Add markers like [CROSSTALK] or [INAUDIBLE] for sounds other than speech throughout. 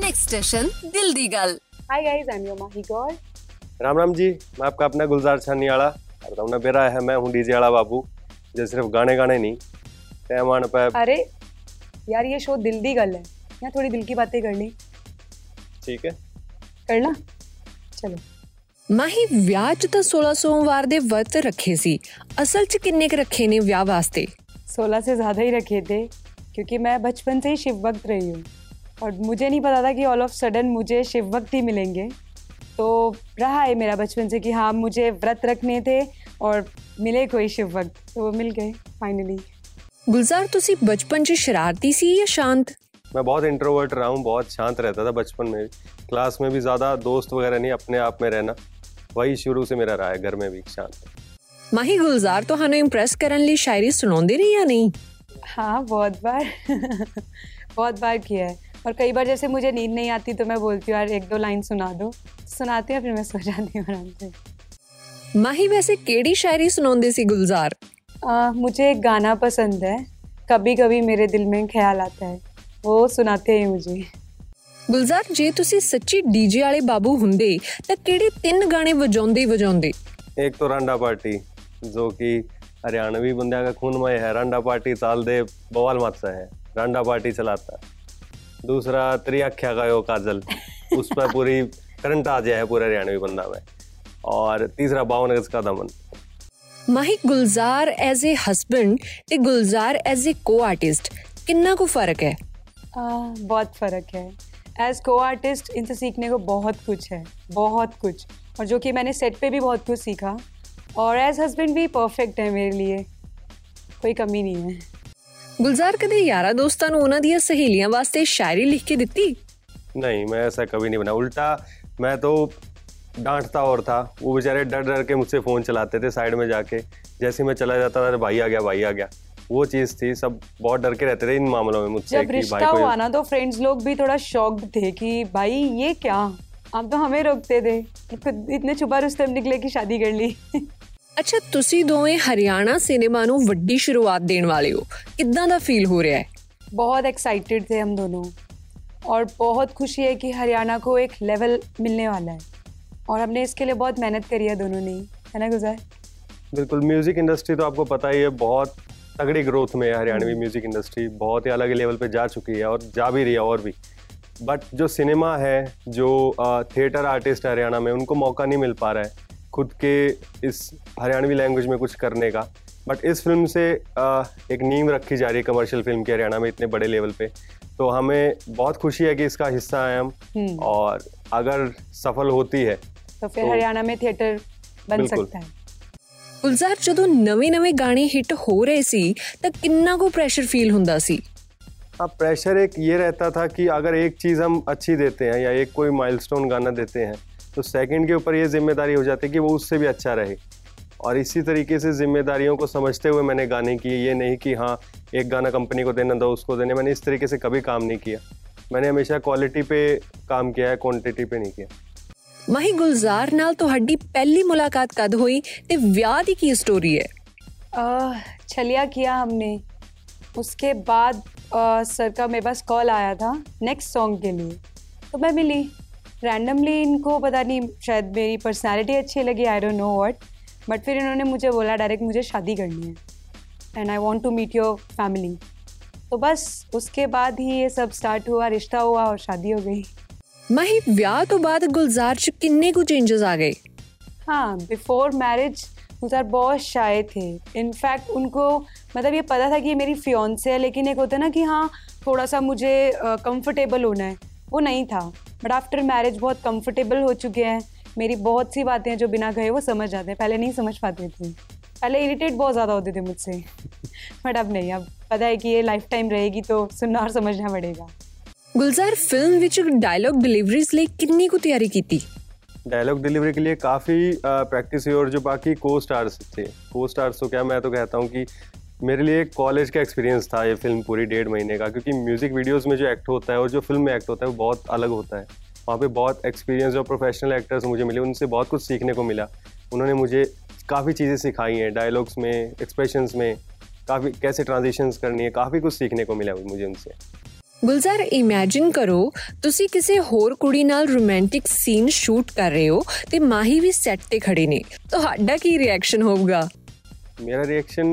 Next station दिल दी गल Hi guys, I'm your Mahi Gaur. Ram Ram ji मैं आपका अपना गुलजार छानीवाला बताऊँ ना मेरा है मैं हूँ डीजे वाला बाबू जो सिर्फ गाने गाने नहीं टाइम आने पे अरे यार ये शो दिल दी गल है यहाँ थोड़ी दिल की बातें कर ली ठीक है करना चलो ਮਾਹੀ ਵਿਆਹ 'ਚ ਤਾਂ 16 ਸੋਮਵਾਰ ਦੇ ਵਰਤ ਰੱਖੇ ਸੀ ਅਸਲ 'ਚ ਕਿੰਨੇ ਕੁ ਰੱਖੇ ਨੇ ਵਿਆਹ ਵਾਸਤੇ सोलह से ज़्यादा ही रखे थे क्योंकि मैं बचपन से ही शिव भक्त रही हूँ और मुझे नहीं पता था कि ऑल ऑफ़ सडन मुझे शिव भक्ति मिलेंगे। तो रहा है मेरा बचपन से कि हाँ मुझे व्रत रखने थे और मिले कोई शिव भक्त तो वो मिल गए फाइनली गुलजार तुसी बचपन से शरारती सी या शांत? मैं बहुत इंट्रोवर्ट रहा हूँ बहुत शांत रहता था बचपन में। क्लास में भी ज़्यादा दोस्त वगैरह नहीं अपने आप में रहना। वही शुरू से मेरा रहा है घर में भी शांत। माही गुलजार तो हमें इम्प्रेस करने लिए शायरी सुनाते रही या नहीं? हाँ बहुत बार [LAUGHS] बहुत बार किया है। और कई बार जैसे मुझे नींद नहीं आती तो मैं बोलती हूँ यार एक दो लाइन सुना दो सुनाते हैं फिर मैं सो जाती हूँ आराम से ਮਾਹੀ ਵੈਸੇ ਕਿਹੜੀ ਸ਼ਾਇਰੀ ਸੁਣਾਉਂਦੇ ਸੀ ਗੁਲਜ਼ਾਰ आ, मुझे एक गाना पसंद है कभी कभी मेरे दिल में ख्याल आता है वो सुनाते हैं मुझे ਗੁਲਜ਼ਾਰ ਜੇ ਤੁਸੀਂ ਸੱਚੀ ਡੀਜੇ ਵਾਲੇ ਬਾਬੂ ਹੁੰਦੇ ਤਾਂ ਕਿਹੜੇ ਤਿੰਨ ਗਾਣੇ ਵਜਾਉਂਦੇ ਹੀ ਵਜਾਉਂਦੇ एक तो रांडा पार्टी जो कि हरियाणवी बंदे का खून में है रांडा पार्टी चाल दे बवाल मात्सा है रांडा पार्टी चलाता है दूसरा त्रियाख्या का यो काजल उस पर पूरी करंट आ जाए पूरा हरियाणवी बंदा में। और तीसरा बावन गज का दमन। माही गुलजार एज ए हस्बैंड ते गुलजार एज ए को आर्टिस्ट कितना को फ़र्क है? आ, बहुत फ़र्क है। एज को आर्टिस्ट इनसे सीखने को बहुत कुछ है बहुत कुछ। और जो कि मैंने सेट पे भी बहुत कुछ सीखा। और एज हस्बैंड भी परफेक्ट है मेरे लिए। कोई कमी नहीं है। ਗੁਲਜ਼ਾਰ ਕਦੇ ਯਾਰਾ ਦੋਸਤਾਂ ਨੂੰ ਉਹਨਾਂ ਦੀਆਂ ਸਹੇਲੀਆਂ ਵਾਸਤੇ ਸ਼ਾਇਰੀ ਲਿਖ ਕੇ ਦਿੱਤੀ नहीं मैं ऐसा कभी नहीं बना उल्टा मैं तो डांटता और था वो बेचारे डर डर के मुझसे फ़ोन चलाते थे साइड में जाके जैसे ही मैं चला जाता था "अरे भाई आ गया भाई आ गया वो चीज़ थी सब बहुत डर के रहते थे इन मामलों में मुझसे जब कि भाई रिश्ता को हुआ ना तो फ्रेंड्स लोग भी थोड़ा शॉक्ड थे कि भाई ये क्या आप तो हमें रोकते थे खुद इतने छुपा रुस्तम निकले कि शादी कर ली [LAUGHS] ਅੱਛਾ ਤੁਸੀਂ ਦੋਵੇਂ ਹਰਿਆਣਾ ਸਿਨੇਮਾ ਨੂੰ ਵੱਡੀ ਸ਼ੁਰੂਆਤ ਦੇਣ ਵਾਲੇ ਹੋ ਕਿੱਦਾਂ ਦਾ ਫੀਲ ਹੋ ਰਿਹਾ ਹੈ बहुत एक्साइटेड थे हम दोनों और बहुत खुशी है कि हरियाणा को एक लेवल मिलने वाला है और हमने इसके लिए बहुत मेहनत करी है दोनों ने ही। है ना गुजार बिल्कुल म्यूज़िक इंडस्ट्री तो आपको पता ही है बहुत तगड़ी ग्रोथ में है हरियाणवी म्यूज़िक इंडस्ट्री बहुत ही अलग लेवल पे जा चुकी है और जा भी रही है और भी बट जो सिनेमा है जो थिएटर आर्टिस्ट है हरियाणा में उनको मौका नहीं मिल पा रहा है खुद के इस हरियाणवी लैंग्वेज में कुछ करने का बट इस फिल्म से अ, एक नींव रखी जा रही है कमर्शियल फिल्म की हरियाणा में इतने बड़े लेवल पे तो हमें बहुत खुशी है कि इसका हिस्सा हैं हम हम्म। और अगर सफल होती है तो फिर तो- हरियाणा में थिएटर बन बिल्कुल। सकता है ਗੁਲਜ਼ਾਰ ਜਦੋਂ ਨਵੇਂ-ਨਵੇਂ ਗਾਣੇ ਹਿੱਟ ਹੋ ਰਹੇ ਸੀ ਤਾਂ ਕਿੰਨਾ ਕੁ ਪ੍ਰੈਸ਼ਰ ਫੀਲ ਹੁੰਦਾ ਸੀ हाँ प्रेशर एक ये रहता था कि अगर एक चीज़ हम अच्छी देते हैं या एक कोई माइलस्टोन गाना देते हैं तो सेकंड के ऊपर ये जिम्मेदारी हो जाती है कि वो उससे भी अच्छा रहे और इसी तरीके से जिम्मेदारियों को समझते हुए मैंने गाने किए ये नहीं कि हाँ एक गाना कंपनी को देना दो उसको देने मैंने इस तरीके से कभी काम नहीं किया मैंने हमेशा क्वालिटी पे काम किया है क्वांटिटी पे नहीं किया ਮਾਹੀ ਗੁਲਜ਼ਾਰ ਨਾਲ ਤੁਹਾਡੀ ਪਹਿਲੀ ਮੁਲਾਕਾਤ ਕਦ ਹੋਈ ਤੇ ਵਿਆਹ ਦੀ ਕੀ ਸਟੋਰੀ ਹੈ आह, छलिया किया हमने उसके बाद आह, सर का मेरे पास कॉल आया था नेक्स्ट सॉन्ग के लिए तो मैं मिली रैंडमली इनको पता नहीं शायद मेरी पर्सनैलिटी अच्छी लगी I don't know what but फिर इन्होंने मुझे बोला डायरेक्ट मुझे शादी करनी है and I want to meet your family तो बस उसके बाद ही ये सब स्टार्ट हुआ रिश्ता हुआ और शादी हो गई। माही ब्याह तो बाद गुलजार च किन्ने को चेंजेस आ गए? हाँ बिफोर मैरिज गुलजार बहुत शाये थे। इनफैक्ट उनको मतलब ये पता था कि ये मेरी फ्योन से है लेकिन एक होता है ना कि हाँ थोड़ा सा मुझे कंफर्टेबल होना है। वो नहीं था। बट आफ्टर मैरिज बहुत कंफर्टेबल हो चुके हैं। मेरी बहुत सी बातें जो बिना गए वो समझ जाते हैं। पहले नहीं समझ पाते थे। पहले इरिटेट बहुत ज़्यादा होते थे मुझसे। बट अब नहीं। अब पता है कि ये लाइफ टाइम रहेगी तो सुनना और समझना पड़ेगा। Gulzar film which dialogue deliveries ले कितनी को तैयारी की थी? डायलॉग डिलीवरी के लिए काफ़ी प्रैक्टिस हुई और जो बाकी को स्टार्स थे। को स्टार्स तो क्या मैं तो कहता हूँ कि मेरे लिए कॉलेज का एक्सपीरियंस था ये फिल्म पूरी डेढ़ महीने का क्योंकि म्यूज़िक वीडियोस में जो एक्ट होता है और जो फिल्म में एक्ट होता है वो बहुत अलग होता है वहाँ पे बहुत एक्सपीरियंस और प्रोफेशनल एक्टर्स मुझे मिले उनसे बहुत कुछ सीखने को मिला उन्होंने मुझे काफ़ी चीज़ें सिखाई हैं डायलॉग्स में एक्सप्रेशंस में काफ़ी कैसे ट्रांजिशंस करनी है काफ़ी कुछ सीखने को मिला मुझे उनसे ਗੁਲਜ਼ਾਰ ਇਮੇਜਿਨ ਕਰੋ ਤੁਸੀਂ ਕਿਸੇ ਹੋਰ ਕੁੜੀ ਨਾਲ ਰੋਮਾਂਟਿਕ ਸੀਨ ਸ਼ੂਟ ਕਰ ਰਹੇ ਹੋ ਤੇ ਮਾਹੀ ਵੀ ਸੈੱਟ ਤੇ ਖੜੇ ਨੇ ਤੁਹਾਡਾ ਕੀ ਰਿਐਕਸ਼ਨ ਹੋਊਗਾ मेरा रिएक्शन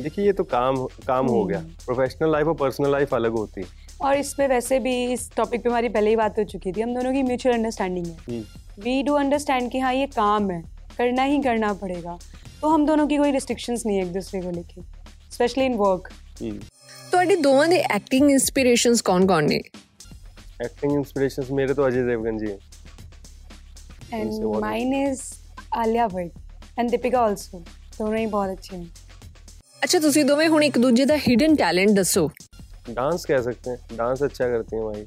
देखिए ये तो काम काम हो गया प्रोफेशनल लाइफ और पर्सनल लाइफ अलग होती है और इसमें वैसे भी इस टॉपिक पे हमारी पहले ही बात हो चुकी थी हम दोनों की म्यूचुअल अंडरस्टैंडिंग है हम्म, वी डू अंडरस्टैंड कि हाँ ये काम है करना ही करना पड़ेगा तो हम दोनों की कोई रिस्ट्रिक्शंस नहीं है एक दूसरे को लेके स्पेशली इन वर्क हम्म। ਤੁਹਾਡੇ ਦੋਵਾਂ ਦੇ ਐਕਟਿੰਗ ਇਨਸਪੀਰੇਸ਼ਨਸ ਕੌਣ-ਕੌਣ ਨੇ एक्टिंग इंस्पिरेशंस मेरे तो अजय देवगन जी हैं एंड इनसे बहुत- mine is Alia Bhatt and Deepika also दोनों ही बहुत अच्छे हैं ਅੱਛਾ ਤੁਸੀਂ ਦੋਵੇਂ ਹੁਣ ਇੱਕ ਦੂਜੇ ਦਾ ਹਿਡਨ ਟੈਲੈਂਟ ਦੱਸੋ डांस कह सकते हैं। डांस अच्छा करती हैं भाई।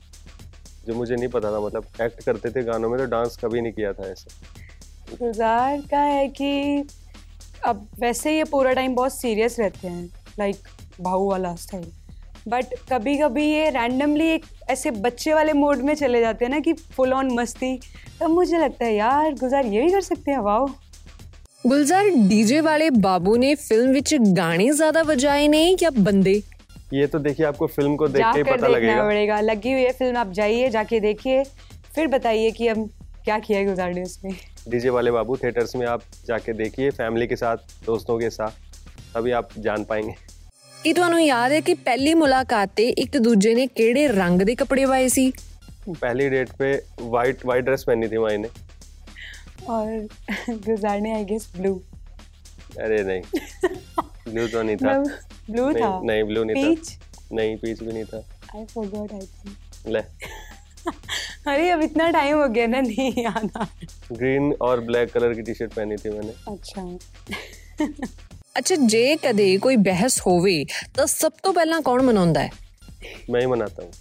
जो मुझे नहीं पता था मतलब एक्ट करते थे गानों में तो डांस कभी नहीं किया था ऐसे। गुजार का है कि अब वैसे ये पूरा टाइम बहुत सीरियस रहते हैं लाइक like, भाऊ वाला स्टाइल बट कभी कभी ये रैंडमली एक ऐसे बच्चे वाले मोड में चले जाते हैं ना कि फुल ऑन मस्ती। तब मुझे लगता है यार गुजार ये भी कर सकते हैं? वाह ਗੁਲਜ਼ਾਰ ਡੀਜੇ ਵਾਲੇ ਬਾਬੂ ਨੇ ਫਿਲਮ ਵਿੱਚ ਗਾਣੇ ਜ਼ਿਆਦਾ ਵਜਾਏ ਨੇ ਜਾਂ ਬੰਦੇ ये तो देखिए आपको फिल्म को देख के ही जाकर पता देखना लगेगा पड़ेगा लगी हुई है फिल्म आप जाइए जाके देखिए फिर बताइए कि हम क्या किया है गुलजार ने उसमें डीजे वाले बाबू थिएटर्स में आप जाके देखिए फैमिली के साथ दोस्तों के साथ तभी आप जान पाएंगे ਕੀ ਤੁਹਾਨੂੰ ਯਾਦ ਹੈ ਕਿ ਪਹਿਲੀ ਮੁਲਾਕਾਤ ਤੇ ਇੱਕ ਦੂਜੇ ਨੇ ਕਿਹੜੇ ਰੰਗ ਦੇ ਕੱਪੜੇ ਪਾਏ ਸੀ पहली डेट पे वाइट वाइट ड्रेस पहनी थी माई ने और गुलजार ने आई गेस ब्लू अरे नहीं ब्लू तो नहीं था ब्लू [LAUGHS] नहीं, था नहीं ब्लू नहीं पीच था नहीं पीच भी नहीं था आई फॉरगॉट आई थिंक ले [LAUGHS] अरे अब इतना टाइम हो गया ना नहीं याद आ ग्रीन और ब्लैक कलर की टी शर्ट पहनी थी मैंने अच्छा ਅੱਛਾ ਜੇ ਕਦੇ ਕੋਈ ਬਹਿਸ ਹੋਵੇ ਤਾਂ ਸਭ ਤੋਂ ਪਹਿਲਾਂ ਕੌਣ ਮਨਾਉਂਦਾ ਹੈ मैं ही मनाता हूँ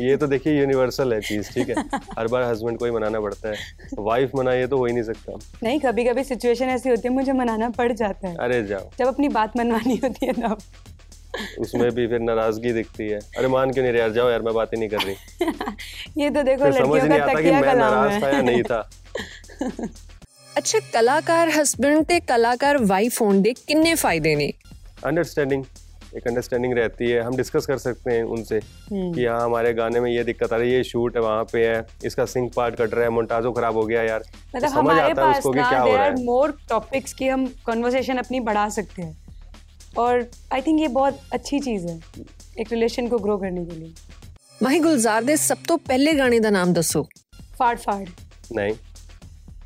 ये तो देखिए यूनिवर्सल है चीज ठीक है हर बार हस्बैंड को ही मनाना पड़ता है वाइफ मनाइए तो हो ही नहीं सकता नहीं कभी कभी सिचुएशन ऐसी होती है मुझे मनाना पड़ जाता है अरे जाओ जब अपनी बात मनवानी होती है तब उसमें भी फिर नाराजगी दिखती है अरे मान क्यों नहीं रहे यार जाओ यार मैं बात ही नहीं कर रही ये तो देखो फिर समझ लड़कियों नहीं का आता कि तकिया मैं कलाम नाराज था या है नहीं था [LAUGHS] ਅੱਛਾ ਕਲਾਕਾਰ ਹਸਬੰਡ ਤੇ ਕਲਾਕਾਰ ਵਾਈਫ ਹੋਣ ਦੇ ਕਿੰਨੇ ਫਾਇਦੇ ਨੇ अंडरस्टैंडिंग एक अंडरस्टैंडिंग रहती है हम डिस्कस कर सकते हैं उनसे कि हाँ हमारे गाने में ये दिक्कत आ रही है ये शूट है वहाँ पे है इसका सिंक पार्ट कट रहा है मोन्टाजो खराब हो गया यार तो मतलब समझ हमारे आता है पास उसको कि ना क्या हो देर रहा आर है मोर टॉपिक्स की हम कन्वर्सेशन अपनी बढ़ा सकते हैं और आई थिंक ये बहुत अच्छी चीज़ है एक रिलेशन को ग्रो करने के लिए ਮਾਹੀ ਗੁਲਜ਼ਾਰ ਦੇ ਸਭ ਤੋਂ ਪਹਿਲੇ ਗਾਣੇ ਦਾ ਨਾਮ ਦੱਸੋ फाड़ फाड़ नहीं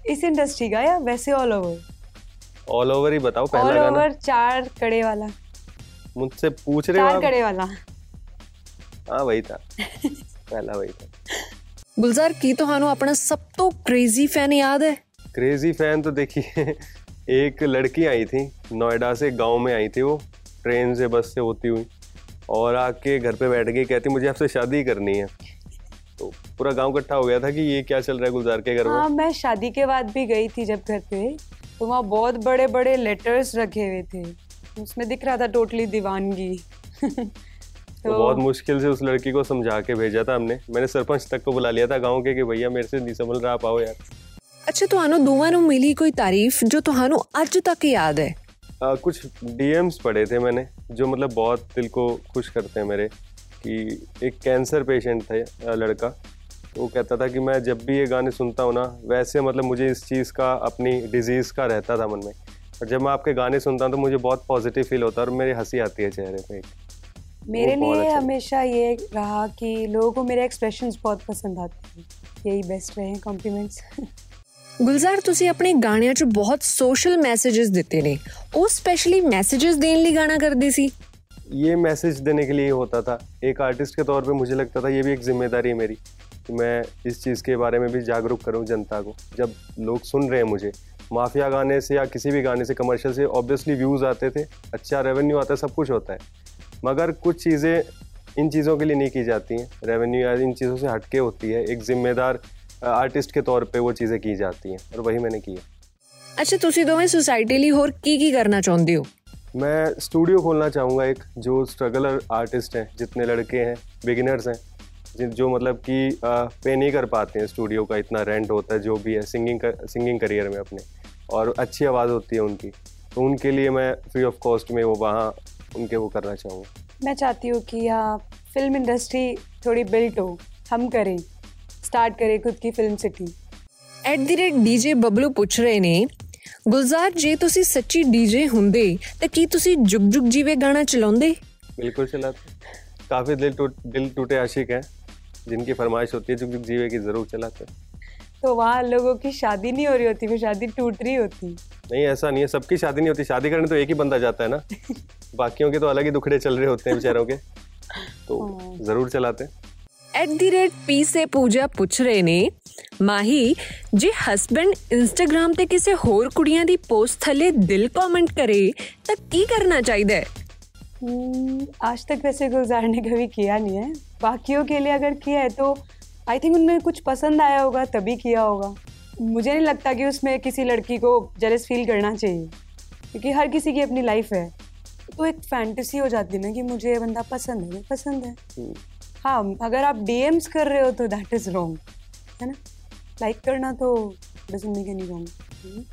इस इंडस्ट्री का या वैसे ऑल ओवर ऑल ओवर ही बताओ ऑल पहला गाना ओवर चार कड़े वाला मुझसे पूछ रहे हो चार आप कड़े वाला हाँ वही था पहला [LAUGHS] वही था ਗੁਲਜ਼ਾਰ ਕੀ ਤੁਹਾਨੂੰ ਆਪਣਾ ਸਭ ਤੋਂ ਕ੍ਰੇਜ਼ੀ ਫੈਨ ਯਾਦ ਹੈ क्रेजी फैन तो देखिए एक लड़की आई थी नोएडा से गांव में आई थी वो ट्रेन से बस से होती हुई और आके घर पे बैठ गई कहती मुझे आपसे शादी करनी है तो पूरा गांव इकट्ठा हो गया था कि ये क्या चल रहा है गुलजार के घर में हाँ मैं शादी के बाद भी गई थी जब घर पे तो वहाँ बहुत बड़े बड़े लेटर्स रखे हुए थे उसमें दिख रहा था टोटली दीवानगी तो [LAUGHS] बहुत मुश्किल से उस लड़की को समझा के भेजा था हमने मैंने सरपंच तक को बुला लिया था गांव के कि भैया मेरे से नहीं संभल रहा आप आओ यार ਅੱਛਾ ਤੁਹਾਨੂੰ ਦੋਵਾਂ ਨੂੰ ਮਿਲੀ ਕੋਈ ਤਾਰੀਫ ਜੋ ਤੁਹਾਨੂੰ ਅੱਜ तक याद है आ, कुछ डीएम्स पढ़े थे मैंने जो मतलब बहुत दिल को खुश करते हैं मेरे कि एक कैंसर पेशेंट था आ, लड़का तो वो कहता था कि मैं जब भी ये गाने सुनता हूँ ना वैसे मतलब मुझे इस चीज़ का अपनी डिजीज़ का रहता था मन में और जब मैं आपके गाने सुनता हूँ तो मुझे बहुत पॉजिटिव फील होता है और मेरी हँसी आती है चेहरे पे मेरे लिए अच्छा हमेशा ये रहा कि लोगों को मेरे एक्सप्रेशन बहुत पसंद आते हैं। यही बेस्ट रहे हैं कॉम्प्लीमेंट्स ਗੁਲਜ਼ਾਰ ਤੁਸੀਂ ਆਪਣੇ ਗਾਣਿਆਂ 'ਚ ਬਹੁਤ ਸੋਸ਼ਲ ਮੈਸੇजेस ਦਿੱਤੇ ਨੇ ਉਹ ਸਪੈਸ਼ਲੀ ਮੈਸੇजेस ਦੇਣ ਲਈ ਗਾਣਾ ਕਰਦੇ ਸੀ ये मैसेज देने के लिए होता था। एक आर्टिस्ट के तौर पे मुझे लगता था ये भी एक ज़िम्मेदारी है मेरी कि मैं इस चीज़ के बारे में भी जागरूक करूँ जनता को। जब लोग सुन रहे हैं मुझे माफिया गाने से या किसी भी गाने से कमर्शियल से ऑब्वियसली व्यूज़ आते थे अच्छा रेवेन्यू आता है सब कुछ होता है मगर कुछ चीज़ें इन चीज़ों के लिए नहीं की जाती हैं रेवेन्यू या इन चीज़ों से हटके होती है एक जिम्मेदार आर्टिस्ट के तौर पे वो चीज़ें की जाती हैं और वही मैंने किया ਅੱਛਾ ਤੁਸੀਂ ਦੋਵੇਂ ਸੁਸਾਇਟੀ ਲਈ ਹੋਰ ਕੀ ਕੀ ਕਰਨਾ ਚਾਹੁੰਦੇ ਹੋ मैं स्टूडियो खोलना चाहूँगा एक जो स्ट्रगलर आर्टिस्ट हैं जितने लड़के हैं बिगिनर्स हैं जिन जो मतलब कि पे नहीं कर पाते हैं स्टूडियो का इतना रेंट होता है जो भी है सिंगिंग कर, सिंगिंग करियर में अपने और अच्छी आवाज़ होती है उनकी तो उनके लिए मैं फ्री ऑफ कॉस्ट में वो वहाँ उनके वो करना चाहूँगा मैं चाहती हूँ कि हाँ फिल्म इंडस्ट्री थोड़ी बिल्ट हो हम करें स्टार्ट करें खुद की film city at the rate DJ Bablu ਪੁੱਛ ਰਹੇ ਨੇ ਗੁਲਜ਼ਾਰ ਜੇ ਤੁਸੀਂ ਸੱਚੀ ਡੀਜੇ ਹੁੰਦੇ ਤਾਂ ਕੀ ਤੁਸੀਂ ਜੁਗ ਜੁਗ ਜੀਵੇ ਗਾਣਾ ਚਲਾਉਂਦੇ बिल्कुल चलाते काफ़ी दिल टूट दिल टूटे आशिक हैं जिनकी फरमाइश होती है जुग जुग जीवे की ज़रूर चलाते तो वहाँ लोगों की शादी नहीं हो रही होती फिर शादी टूट रही होती नहीं ऐसा नहीं है सबकी शादी नहीं होती शादी करने तो एक ही बंदा जाता है ना [LAUGHS] बाकियों के तो अलग ही दुखड़े चल रहे होते हैं बेचारों के तो ज़रूर चलाते हैं ਐਟ ਦੀ ਰੇਟ ਪੀ ਸੇ ਪੂਜਾ ਪੁੱਛ ਰਹੇ ਨੇ ਮਾਹੀ ਜੇ ਹਸਬੰਡ ਇੰਸਟਾਗ੍ਰam ਤੇ ਕਿਸੇ ਹੋਰ ਕੁੜੀਆਂ ਦੀ ਪੋਸਟ ਥੱਲੇ ਦਿਲ ਕਮੈਂਟ ਕਰੇ ਤਾਂ ਕੀ ਕਰਨਾ ਚਾਹੀਦਾ ਹੈ हम्म, आज तक वैसे गुजार ने कभी किया नहीं है। बाकियों के लिए अगर किया है तो आई थिंक उनमें कुछ पसंद आया होगा तभी किया होगा। मुझे नहीं लगता कि उसमें किसी लड़की को जेलस फील करना चाहिए क्योंकि हर किसी की अपनी लाइफ है। तो एक फैंटेसी हो जाती है ना कि मुझे ये बंदा पसंद है पसंद है। हम्म, हाँ अगर आप डीएम्स कर रहे हो तो दैट इज़ रॉन्ग है ना? लाइक करना तो doesn't make any wrong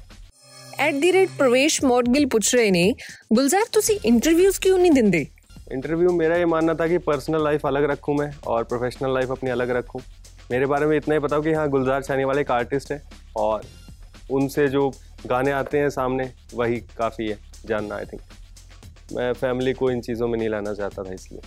at the rate Pravesh Modgil ਪੁੱਛ ਰਹੇ ਨੇ ਗੁਲਜ਼ਾਰ ਤੁਸੀਂ ਇੰਟਰਵਿਊਜ਼ ਕਿਉਂ ਨਹੀਂ ਦਿੰਦੇ इंटरव्यू मेरा ये मानना था कि पर्सनल लाइफ अलग रखूँ मैं और प्रोफेशनल लाइफ अपनी अलग रखूँ मेरे बारे में इतना ही पता हो कि हाँ गुलजार छानी वाले एक आर्टिस्ट है और उनसे जो गाने आते हैं सामने वही काफ़ी है जानना आई थिंक मैं फैमिली को इन चीज़ों में नहीं लाना चाहता था इसलिए